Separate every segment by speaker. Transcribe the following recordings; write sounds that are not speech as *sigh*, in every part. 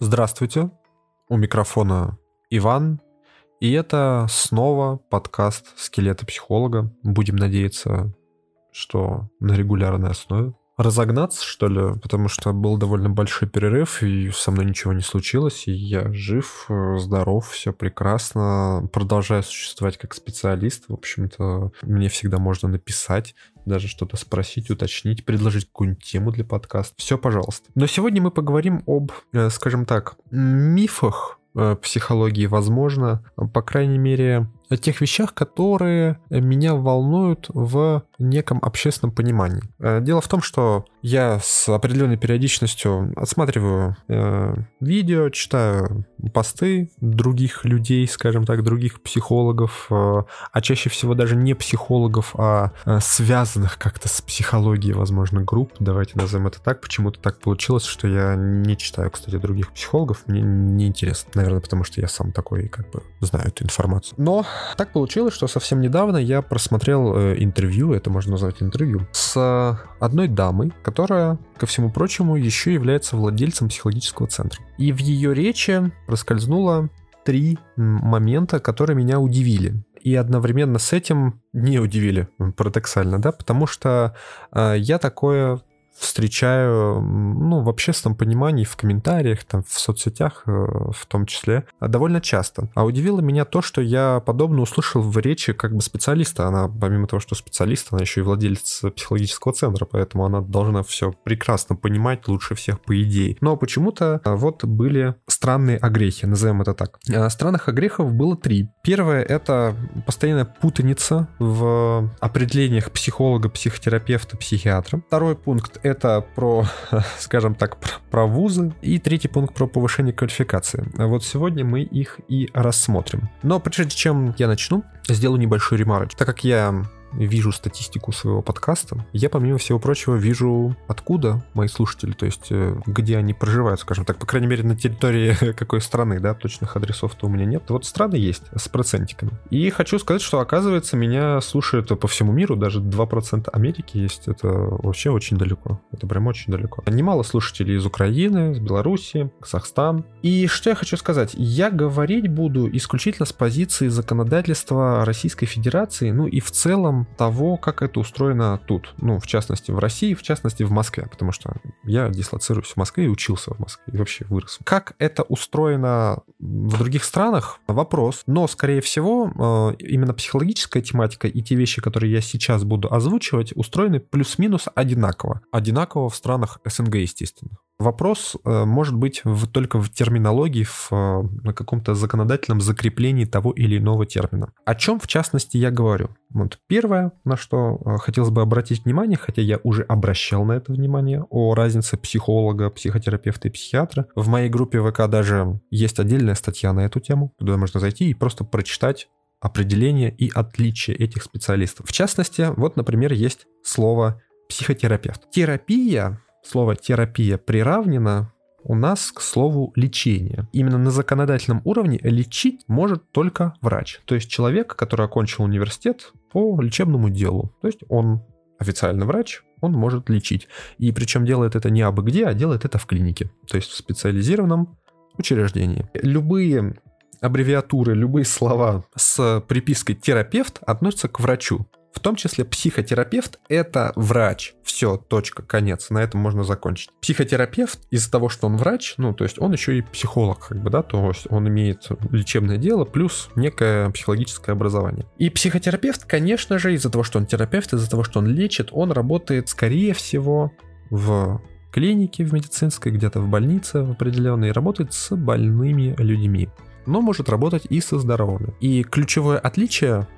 Speaker 1: Здравствуйте, у микрофона Иван, и это снова подкаст «Скелеты психолога». Будем надеяться, что на регулярной основе разогнаться, что ли, потому что был довольно большой перерыв, и со мной ничего не случилось, и я жив, э, здоров, все прекрасно, продолжаю существовать как специалист, в общем-то, мне всегда можно написать, даже что-то спросить, уточнить, предложить какую-нибудь тему для подкаста. Все, пожалуйста. Но сегодня мы поговорим об, э, скажем так, мифах э, психологии, возможно, по крайней мере, о тех вещах, которые меня волнуют в неком общественном понимании. Э, дело в том, что я с определенной периодичностью отсматриваю э, видео, читаю посты других людей, скажем так, других психологов, э, а чаще всего даже не психологов, а э, связанных как-то с психологией, возможно, групп. Давайте назовем это так. Почему-то так получилось, что я не читаю, кстати, других психологов. Мне не интересно, наверное, потому что я сам такой, как бы, знаю эту информацию. Но так получилось, что совсем недавно я просмотрел э, интервью, это можно назвать интервью, с одной дамой, которая, ко всему прочему, еще является владельцем психологического центра. И в ее речи проскользнуло три момента, которые меня удивили. И одновременно с этим не удивили, парадоксально, да, потому что э, я такое встречаю, ну, в общественном понимании, в комментариях, там, в соцсетях э, в том числе, довольно часто. А удивило меня то, что я подобно услышал в речи как бы специалиста. Она, помимо того, что специалист, она еще и владелец психологического центра, поэтому она должна все прекрасно понимать, лучше всех по идее. Но почему-то э, вот были странные огрехи, назовем это так. А странных огрехов было три. Первое — это постоянная путаница в определениях психолога, психотерапевта, психиатра. Второй пункт — это про, *laughs* скажем так, про, про вузы. И третий пункт про повышение квалификации. Вот сегодня мы их и рассмотрим. Но прежде чем я начну, сделаю небольшой ремарок. Так как я вижу статистику своего подкаста, я, помимо всего прочего, вижу, откуда мои слушатели, то есть э, где они проживают, скажем так, по крайней мере, на территории *laughs* какой страны, да, точных адресов-то у меня нет. Вот страны есть с процентиками. И хочу сказать, что, оказывается, меня слушают по всему миру, даже 2% Америки есть, это вообще очень далеко. Это прям очень далеко. Немало слушателей из Украины, из Беларуси, Казахстан. И что я хочу сказать? Я говорить буду исключительно с позиции законодательства Российской Федерации, ну и в целом того, как это устроено тут. Ну, в частности, в России, в частности, в Москве, потому что я дислоцируюсь в Москве и учился в Москве, и вообще вырос. Как это устроено в других странах? Вопрос. Но, скорее всего, э, именно психологическая тематика и те вещи, которые я сейчас буду озвучивать, устроены плюс-минус одинаково. Одинаково в странах СНГ, естественно. Вопрос э, может быть в, только в терминологии, в, э, на каком-то законодательном закреплении того или иного термина. О чем, в частности, я говорю? Вот первое, на что э, хотелось бы обратить внимание, хотя я уже обращал на это внимание, о разнице психолога, психотерапевта и психиатра. В моей группе ВК даже есть отдельная статья на эту тему. Туда можно зайти и просто прочитать определение и отличие этих специалистов. В частности, вот, например, есть слово психотерапевт. Терапия слово терапия приравнено у нас к слову лечение. Именно на законодательном уровне лечить может только врач. То есть человек, который окончил университет по лечебному делу. То есть он официальный врач, он может лечить. И причем делает это не абы где, а делает это в клинике. То есть в специализированном учреждении. Любые аббревиатуры, любые слова с припиской терапевт относятся к врачу. В том числе психотерапевт — это врач. Все, точка, конец. На этом можно закончить. Психотерапевт из-за того, что он врач, ну, то есть он еще и психолог, как бы, да, то есть он имеет лечебное дело плюс некое психологическое образование. И психотерапевт, конечно же, из-за того, что он терапевт, из-за того, что он лечит, он работает, скорее всего, в клинике в медицинской, где-то в больнице в определенной, работает с больными людьми но может работать и со здоровыми. И ключевое отличие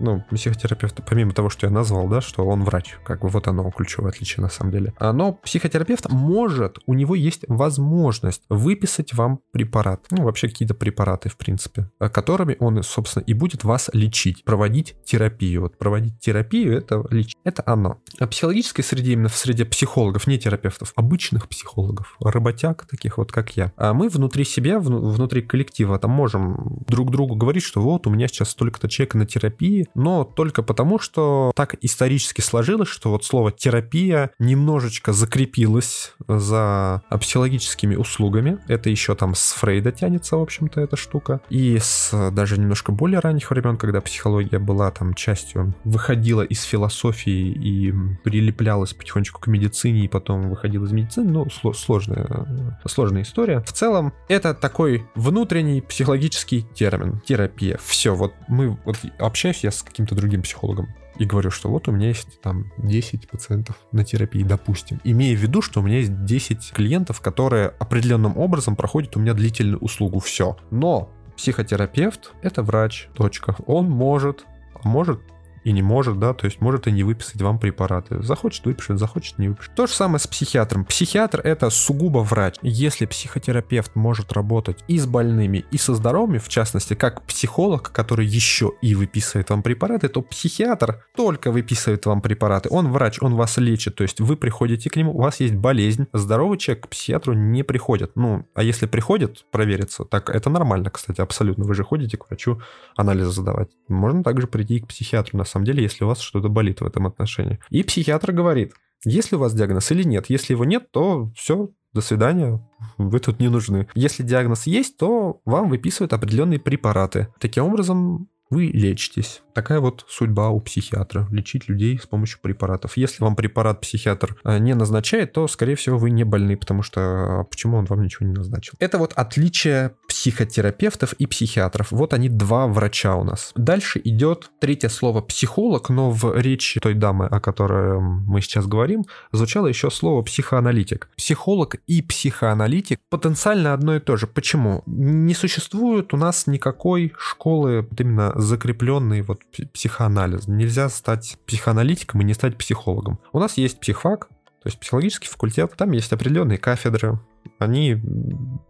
Speaker 1: ну, психотерапевта, помимо того, что я назвал, да, что он врач, как бы вот оно ключевое отличие на самом деле. А, но психотерапевт может, у него есть возможность выписать вам препарат, ну, вообще какие-то препараты, в принципе, которыми он, собственно, и будет вас лечить, проводить терапию. Вот проводить терапию — это лечить. Это оно. А психологической среде, именно в среде психологов, не терапевтов, обычных психологов, работяг таких вот, как я, а мы внутри себя, внутри коллектива, там можем друг другу говорить, что вот у меня сейчас столько-то человек на терапии, но только потому, что так исторически сложилось, что вот слово терапия немножечко закрепилось за психологическими услугами. Это еще там с Фрейда тянется, в общем-то, эта штука. И с даже немножко более ранних времен, когда психология была там частью, выходила из философии и прилеплялась потихонечку к медицине, и потом выходила из медицины, ну, сложная, сложная история. В целом, это такой внутренний психологический термин. Терапия. Все, вот мы, вот общаюсь я с каким-то другим психологом, и говорю, что вот у меня есть там 10 пациентов на терапии, допустим. Имея в виду, что у меня есть 10 клиентов, которые определенным образом проходят у меня длительную услугу. Все. Но психотерапевт — это врач, точка. Он может, а может и не может, да, то есть может и не выписать вам препараты. Захочет выпишет, захочет не выпишет. То же самое с психиатром. Психиатр это сугубо врач. Если психотерапевт может работать и с больными, и со здоровыми, в частности, как психолог, который еще и выписывает вам препараты, то психиатр только выписывает вам препараты. Он врач, он вас лечит, то есть вы приходите к нему, у вас есть болезнь. Здоровый человек к психиатру не приходит. Ну, а если приходит провериться, так это нормально, кстати, абсолютно. Вы же ходите к врачу анализы задавать. Можно также прийти к психиатру на самом деле, если у вас что-то болит в этом отношении. И психиатр говорит, есть ли у вас диагноз или нет. Если его нет, то все, до свидания, вы тут не нужны. Если диагноз есть, то вам выписывают определенные препараты. Таким образом, вы лечитесь. Такая вот судьба у психиатра – лечить людей с помощью препаратов. Если вам препарат психиатр э, не назначает, то, скорее всего, вы не больны, потому что а почему он вам ничего не назначил? Это вот отличие психотерапевтов и психиатров. Вот они два врача у нас. Дальше идет третье слово психолог, но в речи той дамы, о которой мы сейчас говорим, звучало еще слово психоаналитик. Психолог и психоаналитик потенциально одно и то же. Почему? Не существует у нас никакой школы именно закрепленный вот психоанализ. Нельзя стать психоаналитиком и не стать психологом. У нас есть психфак, то есть психологический факультет, там есть определенные кафедры, они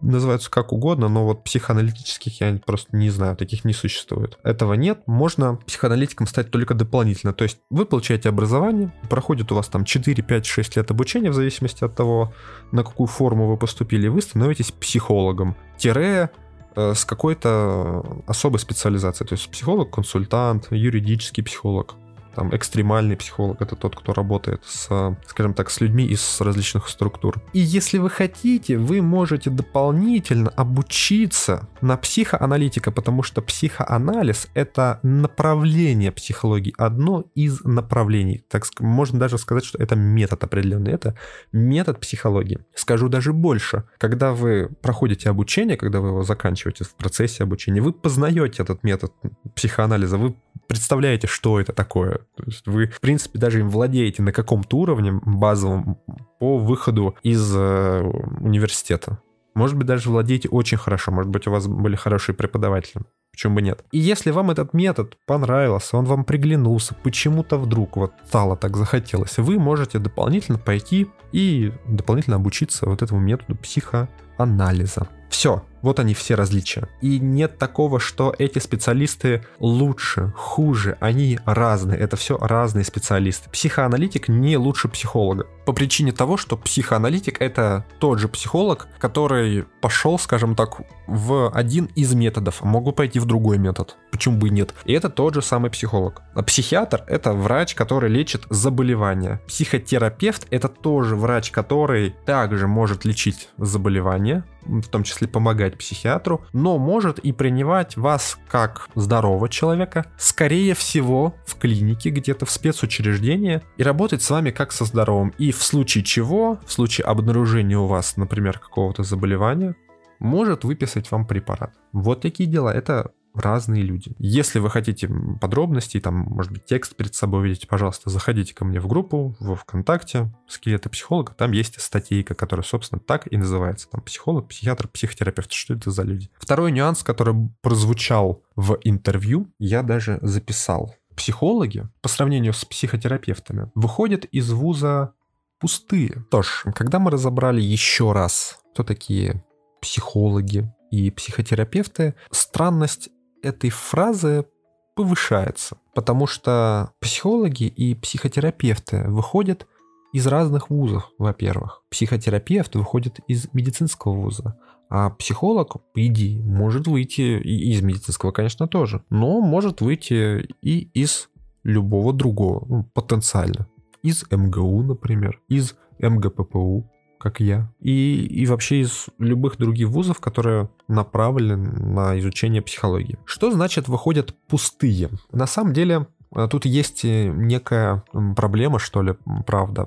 Speaker 1: называются как угодно, но вот психоаналитических я просто не знаю, таких не существует. Этого нет, можно психоаналитиком стать только дополнительно. То есть вы получаете образование, проходит у вас там 4, 5, 6 лет обучения в зависимости от того, на какую форму вы поступили, вы становитесь психологом. Тире с какой-то особой специализацией. То есть психолог, консультант, юридический психолог, там экстремальный психолог это тот, кто работает с, скажем так, с людьми из различных структур. И если вы хотите, вы можете дополнительно обучиться на психоаналитика, потому что психоанализ это направление психологии, одно из направлений. Так можно даже сказать, что это метод определенный, это метод психологии. Скажу даже больше, когда вы проходите обучение, когда вы его заканчиваете в процессе обучения, вы познаете этот метод психоанализа, вы представляете, что это такое. То есть вы, в принципе, даже им владеете на каком-то уровне базовом по выходу из э, университета. Может быть, даже владеете очень хорошо, может быть, у вас были хорошие преподаватели. Почему бы нет? И если вам этот метод понравился, он вам приглянулся, почему-то вдруг вот стало так захотелось, вы можете дополнительно пойти и дополнительно обучиться вот этому методу психоанализа. Все, вот они все различия. И нет такого, что эти специалисты лучше, хуже, они разные. Это все разные специалисты. Психоаналитик не лучше психолога. По причине того, что психоаналитик это тот же психолог, который пошел, скажем так, в один из методов. Могу пойти в другой метод. Почему бы и нет? И это тот же самый психолог. А психиатр это врач, который лечит заболевания. Психотерапевт это тоже врач, который также может лечить заболевания, в том числе помогать психиатру, но может и принимать вас как здорового человека, скорее всего, в клинике, где-то в спецучреждении, и работать с вами как со здоровым. И в случае чего, в случае обнаружения у вас, например, какого-то заболевания, может выписать вам препарат. Вот такие дела. Это разные люди. Если вы хотите подробностей, там, может быть, текст перед собой видите, пожалуйста, заходите ко мне в группу в ВКонтакте «Скелеты психолога». Там есть статейка, которая, собственно, так и называется. Там психолог, психиатр, психотерапевт. Что это за люди? Второй нюанс, который прозвучал в интервью, я даже записал. Психологи, по сравнению с психотерапевтами, выходят из вуза пустые. Что ж, когда мы разобрали еще раз, кто такие психологи и психотерапевты, странность этой фразы повышается, потому что психологи и психотерапевты выходят из разных вузов, во-первых. Психотерапевт выходит из медицинского вуза, А психолог, по идее, может выйти и из медицинского, конечно, тоже, но может выйти и из любого другого, ну, потенциально. Из МГУ, например, из МГППУ, как я, и, и вообще из любых других вузов, которые направлены на изучение психологии. Что значит выходят пустые? На самом деле тут есть э, некая проблема, что ли, правда.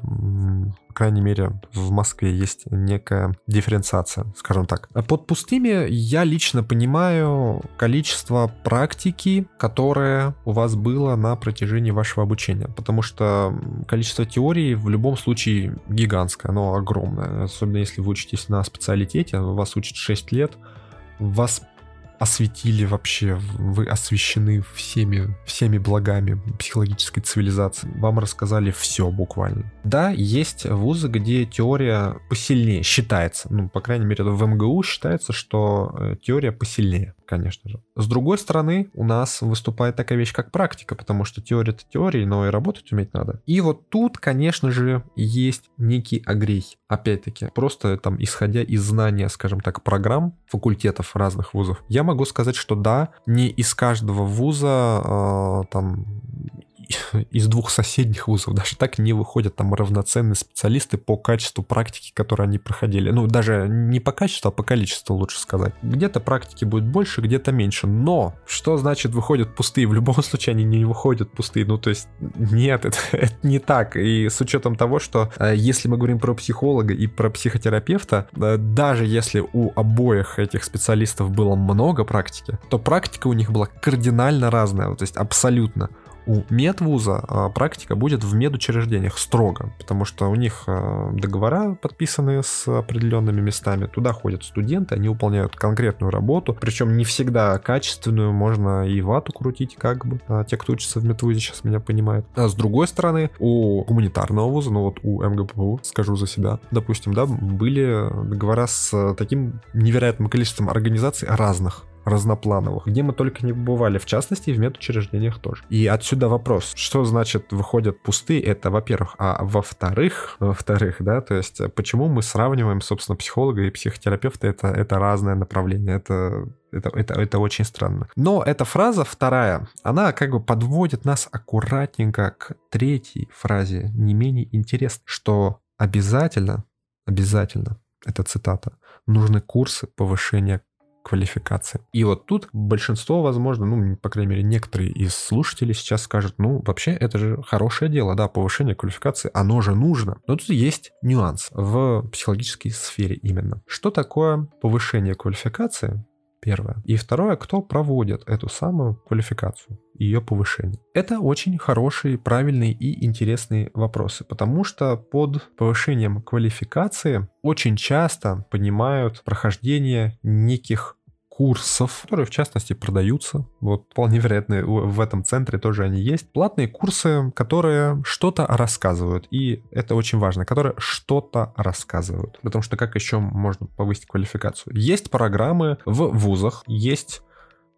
Speaker 1: По крайней мере, в Москве есть некая дифференциация, скажем так. А под пустыми я лично понимаю количество практики, которое у вас было на протяжении вашего обучения. Потому что количество теорий в любом случае гигантское, оно огромное. Особенно если вы учитесь на специалитете, вас учат 6 лет, вас осветили вообще, вы освещены всеми, всеми благами психологической цивилизации. Вам рассказали все буквально. Да, есть вузы, где теория посильнее считается. Ну, по крайней мере, в МГУ считается, что э, теория посильнее конечно же. С другой стороны, у нас выступает такая вещь, как практика, потому что теория это теория, но и работать уметь надо. И вот тут, конечно же, есть некий огрей. Опять-таки, просто там, исходя из знания, скажем так, программ факультетов разных вузов, я могу сказать, что да, не из каждого вуза э, там из двух соседних вузов даже так не выходят там равноценные специалисты по качеству практики, которые они проходили. Ну, даже не по качеству, а по количеству, лучше сказать. Где-то практики будет больше, где-то меньше. Но что значит выходят пустые? В любом случае они не выходят пустые. Ну, то есть, нет, это, *laughs* это не так. И с учетом того, что э, если мы говорим про психолога и про психотерапевта, э, даже если у обоих этих специалистов было много практики, то практика у них была кардинально разная, то есть абсолютно. У медвуза а, практика будет в медучреждениях строго, потому что у них а, договора подписаны с определенными местами, туда ходят студенты, они выполняют конкретную работу, причем не всегда качественную, можно и вату крутить, как бы, а, те, кто учится в медвузе, сейчас меня понимают. А с другой стороны, у гуманитарного вуза, ну вот у МГПУ, скажу за себя, допустим, да, были договора с таким невероятным количеством организаций разных, разноплановых, где мы только не бывали, в частности, в медучреждениях тоже. И отсюда вопрос, что значит выходят пустые, это во-первых, а во-вторых, во-вторых, да, то есть почему мы сравниваем, собственно, психолога и психотерапевта, это, это разное направление, это это, это, это очень странно. Но эта фраза вторая, она как бы подводит нас аккуратненько к третьей фразе, не менее интересной, что обязательно, обязательно, это цитата, нужны курсы повышения квалификации. И вот тут большинство, возможно, ну, по крайней мере, некоторые из слушателей сейчас скажут, ну, вообще, это же хорошее дело, да, повышение квалификации, оно же нужно. Но тут есть нюанс в психологической сфере именно. Что такое повышение квалификации? Первое. И второе, кто проводит эту самую квалификацию, ее повышение. Это очень хорошие, правильные и интересные вопросы, потому что под повышением квалификации очень часто понимают прохождение неких курсов, которые в частности продаются. Вот вполне вероятно в этом центре тоже они есть. Платные курсы, которые что-то рассказывают. И это очень важно, которые что-то рассказывают. Потому что как еще можно повысить квалификацию? Есть программы в вузах, есть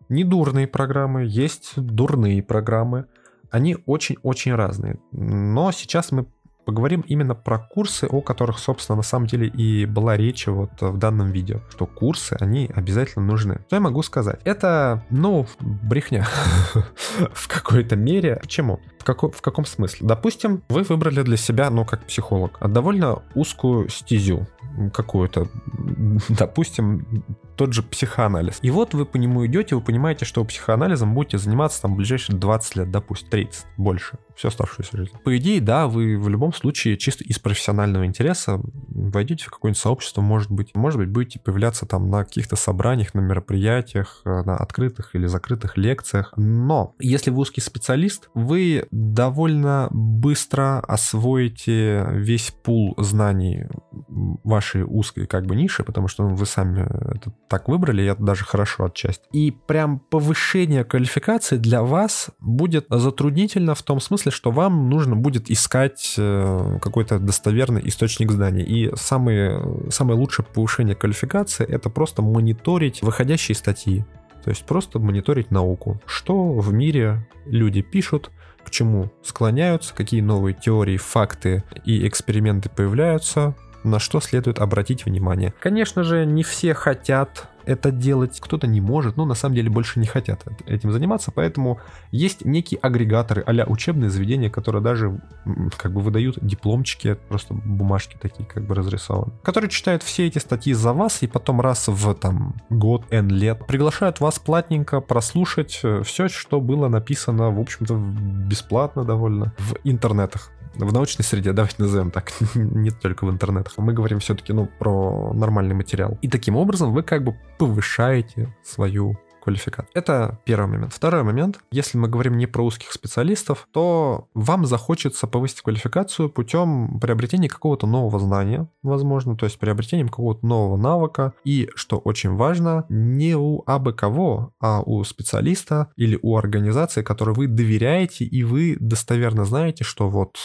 Speaker 1: недурные программы, есть дурные программы. Они очень-очень разные. Но сейчас мы поговорим именно про курсы, о которых, собственно, на самом деле и была речь вот в данном видео, что курсы, они обязательно нужны. Что я могу сказать? Это, ну, брехня *laughs* в какой-то мере. Почему? В, како- в каком смысле? Допустим, вы выбрали для себя, ну, как психолог, довольно узкую стезю какую-то, допустим, тот же психоанализ. И вот вы по нему идете, вы понимаете, что психоанализом будете заниматься там ближайшие 20 лет, допустим, 30, больше, всю оставшуюся жизнь. По идее, да, вы в любом случае чисто из профессионального интереса войдете в какое-нибудь сообщество, может быть, может быть, будете появляться там на каких-то собраниях, на мероприятиях, на открытых или закрытых лекциях. Но если вы узкий специалист, вы довольно быстро освоите весь пул знаний вашей узкой как бы ниши, потому что ну, вы сами это так выбрали, и это даже хорошо отчасти. И прям повышение квалификации для вас будет затруднительно в том смысле, что вам нужно будет искать э, какой-то достоверный источник знаний. И самое, самое лучшее повышение квалификации — это просто мониторить выходящие статьи. То есть просто мониторить науку. Что в мире люди пишут, к чему склоняются, какие новые теории, факты и эксперименты появляются, на что следует обратить внимание. Конечно же, не все хотят это делать, кто-то не может, но на самом деле больше не хотят этим заниматься, поэтому есть некие агрегаторы а учебные заведения, которые даже как бы выдают дипломчики, просто бумажки такие как бы разрисованы, которые читают все эти статьи за вас и потом раз в там год, N лет приглашают вас платненько прослушать э, все, что было написано, в общем-то, бесплатно довольно в интернетах в научной среде, *laughs* давайте назовем так, *laughs* не только в интернетах. Мы говорим все-таки, ну, про нормальный материал. И таким образом вы как бы повышаете свою квалификацию. Это первый момент. Второй момент, если мы говорим не про узких специалистов, то вам захочется повысить квалификацию путем приобретения какого-то нового знания, возможно, то есть приобретением какого-то нового навыка. И, что очень важно, не у абы кого, а у специалиста или у организации, которой вы доверяете, и вы достоверно знаете, что вот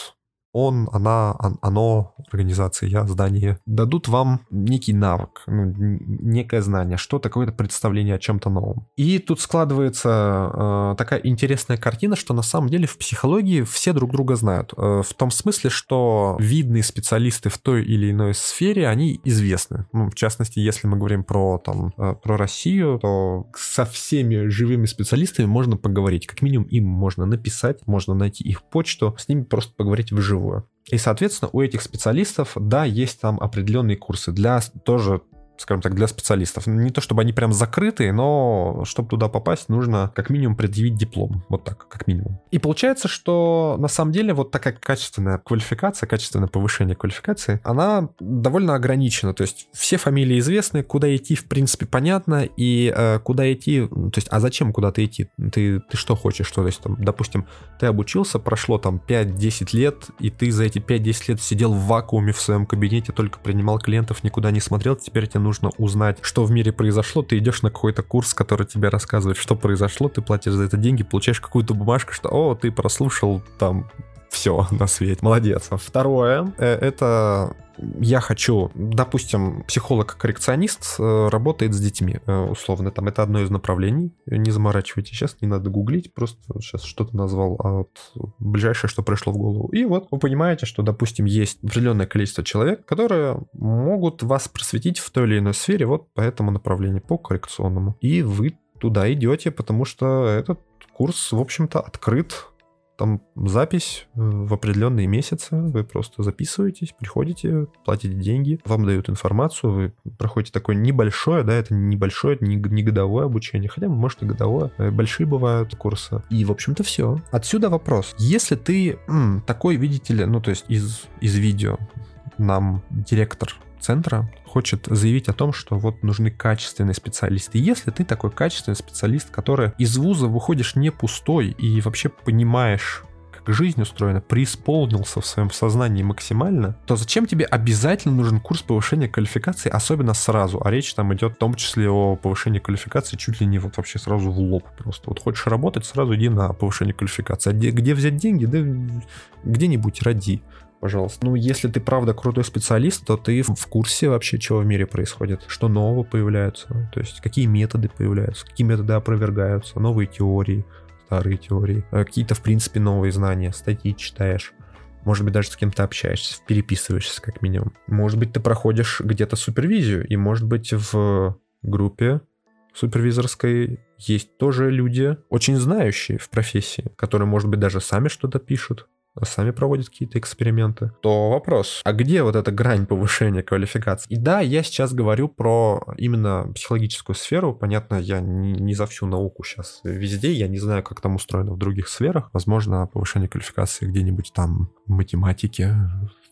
Speaker 1: он, она, оно, организация, я, здание, дадут вам некий навык, ну, некое знание, что-то, какое-то представление о чем-то новом. И тут складывается э, такая интересная картина, что на самом деле в психологии все друг друга знают. Э, в том смысле, что видные специалисты в той или иной сфере, они известны. Ну, в частности, если мы говорим про, там, э, про Россию, то со всеми живыми специалистами можно поговорить. Как минимум им можно написать, можно найти их почту, с ними просто поговорить вживую вживую. И, соответственно, у этих специалистов, да, есть там определенные курсы для тоже скажем так, для специалистов. Не то чтобы они прям закрытые, но чтобы туда попасть, нужно как минимум предъявить диплом. Вот так, как минимум. И получается, что на самом деле вот такая качественная квалификация, качественное повышение квалификации, она довольно ограничена. То есть все фамилии известны, куда идти, в принципе, понятно, и э, куда идти, то есть, а зачем куда-то идти? Ты, ты что хочешь? Что, то есть, там, допустим, ты обучился, прошло там 5-10 лет, и ты за эти 5-10 лет сидел в вакууме в своем кабинете, только принимал клиентов, никуда не смотрел, теперь тебе нужно нужно узнать, что в мире произошло, ты идешь на какой-то курс, который тебе рассказывает, что произошло, ты платишь за это деньги, получаешь какую-то бумажку, что, о, ты прослушал там все на свете. Молодец. Второе, э, это я хочу, допустим, психолог-коррекционист э, работает с детьми, э, условно, там это одно из направлений, не заморачивайте сейчас, не надо гуглить, просто сейчас что-то назвал, а вот ближайшее, что пришло в голову. И вот вы понимаете, что, допустим, есть определенное количество человек, которые могут вас просветить в той или иной сфере вот по этому направлению, по коррекционному. И вы туда идете, потому что этот курс, в общем-то, открыт там запись э, в определенные месяцы, вы просто записываетесь, приходите, платите деньги, вам дают информацию, вы проходите такое небольшое, да, это небольшое, не, не годовое обучение, хотя, может, и годовое, э, большие бывают курсы. И, в общем-то, все. Отсюда вопрос. Если ты м, такой, видите ли, ну, то есть из, из видео нам директор центра хочет заявить о том, что вот нужны качественные специалисты. Если ты такой качественный специалист, который из вуза выходишь не пустой и вообще понимаешь, как жизнь устроена, преисполнился в своем сознании максимально, то зачем тебе обязательно нужен курс повышения квалификации, особенно сразу? А речь там идет в том числе о повышении квалификации чуть ли не вот вообще сразу в лоб просто. Вот хочешь работать, сразу иди на повышение квалификации. А где, где взять деньги? Да где-нибудь ради пожалуйста. Ну, если ты правда крутой специалист, то ты в курсе вообще, что в мире происходит, что нового появляется, то есть какие методы появляются, какие методы опровергаются, новые теории, старые теории, э, какие-то, в принципе, новые знания, статьи читаешь. Может быть, даже с кем-то общаешься, переписываешься как минимум. Может быть, ты проходишь где-то супервизию, и может быть в группе супервизорской есть тоже люди, очень знающие в профессии, которые, может быть, даже сами что-то пишут, сами проводят какие-то эксперименты, то вопрос, а где вот эта грань повышения квалификации? И да, я сейчас говорю про именно психологическую сферу. Понятно, я не, за всю науку сейчас везде, я не знаю, как там устроено в других сферах. Возможно, повышение квалификации где-нибудь там в математике,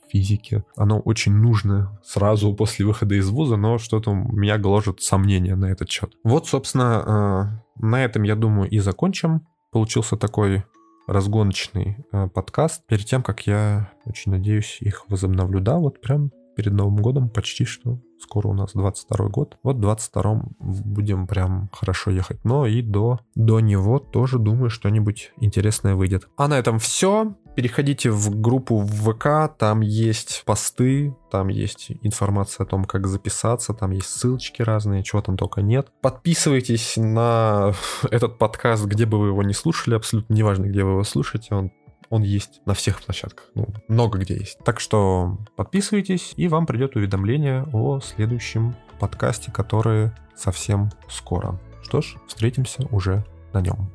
Speaker 1: физике. Оно очень нужно сразу после выхода из вуза, но что-то меня гложет сомнения на этот счет. Вот, собственно, э, на этом, я думаю, и закончим. Получился такой разгоночный э, подкаст перед тем, как я очень надеюсь их возобновлю. Да, вот прям перед Новым годом почти что. Скоро у нас 22 год. Вот в 22 будем прям хорошо ехать. Но и до, до него тоже думаю, что-нибудь интересное выйдет. А на этом все. Переходите в группу в ВК, там есть посты, там есть информация о том, как записаться, там есть ссылочки разные, чего там только нет. Подписывайтесь на *laughs* этот подкаст, где бы вы его не слушали, абсолютно неважно, где вы его слушаете, он он есть на всех площадках. Ну, много где есть. Так что подписывайтесь, и вам придет уведомление о следующем подкасте, который совсем скоро. Что ж, встретимся уже на нем.